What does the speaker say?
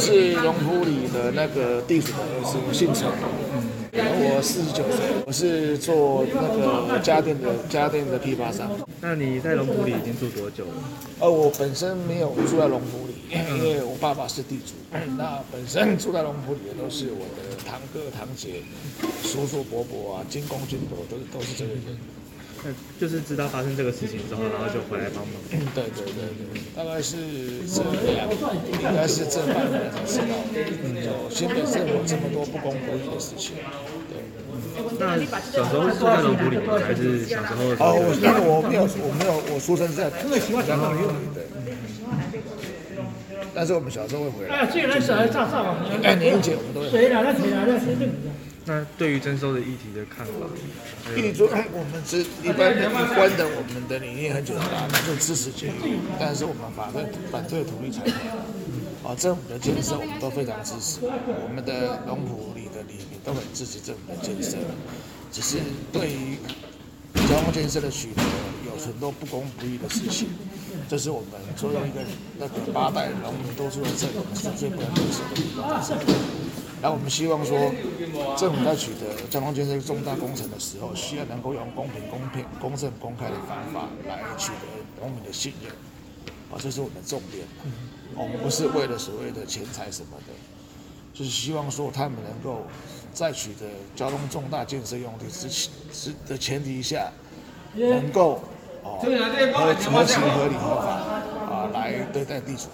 是龙埔里的那个地主的儿子，我姓陈。我四十九岁，我是做那个家电的家电的批发商。那你在龙湖里已经住多久了？呃，我本身没有住在龙湖里，因为我爸爸是地主。那本身住在龙湖里的都是我的堂哥堂姐、叔叔伯伯啊，金公金伯都是都是这个人。就是知道发生这个事情之后，然后就回来帮忙。对对对对，大概是这样，应该是这半年才知道。嗯，就新北市有这么多不公不义的事情。对。那小时候是住在龙埔里吗？还是小时候？哦，我因为我没有，我没有，我出生在因为喜欢讲龙埔里的。但是我们小时候会回来。哎，这个人小孩照照啊。哎，年节我们都会。谁来？谁来？谁来？那对于征收的议题的看法？议题，我们是一般的、一般的，我们的理念很简单，就支持节育，但是我们反对反对土地财团。啊，政府的建设我们都非常支持，我们的龙埔里的里民都很支持政府的建设，只是对于交通建设的取得有很多不公不义的事情，这是我们作为一个那个八代农民都住在这里，我们是最不能接受的地方。然后我们希望说，政府在取得交通建设重大工程的时候，需要能够用公平、公平、公正、公开的方法来取得农民的信任，啊，这是我们的重点。我们不是为了所谓的钱财什么的，就是希望说他们能够在取得交通重大建设用地之之的前提下，能够哦。合合情合理？合法啊来对待地主。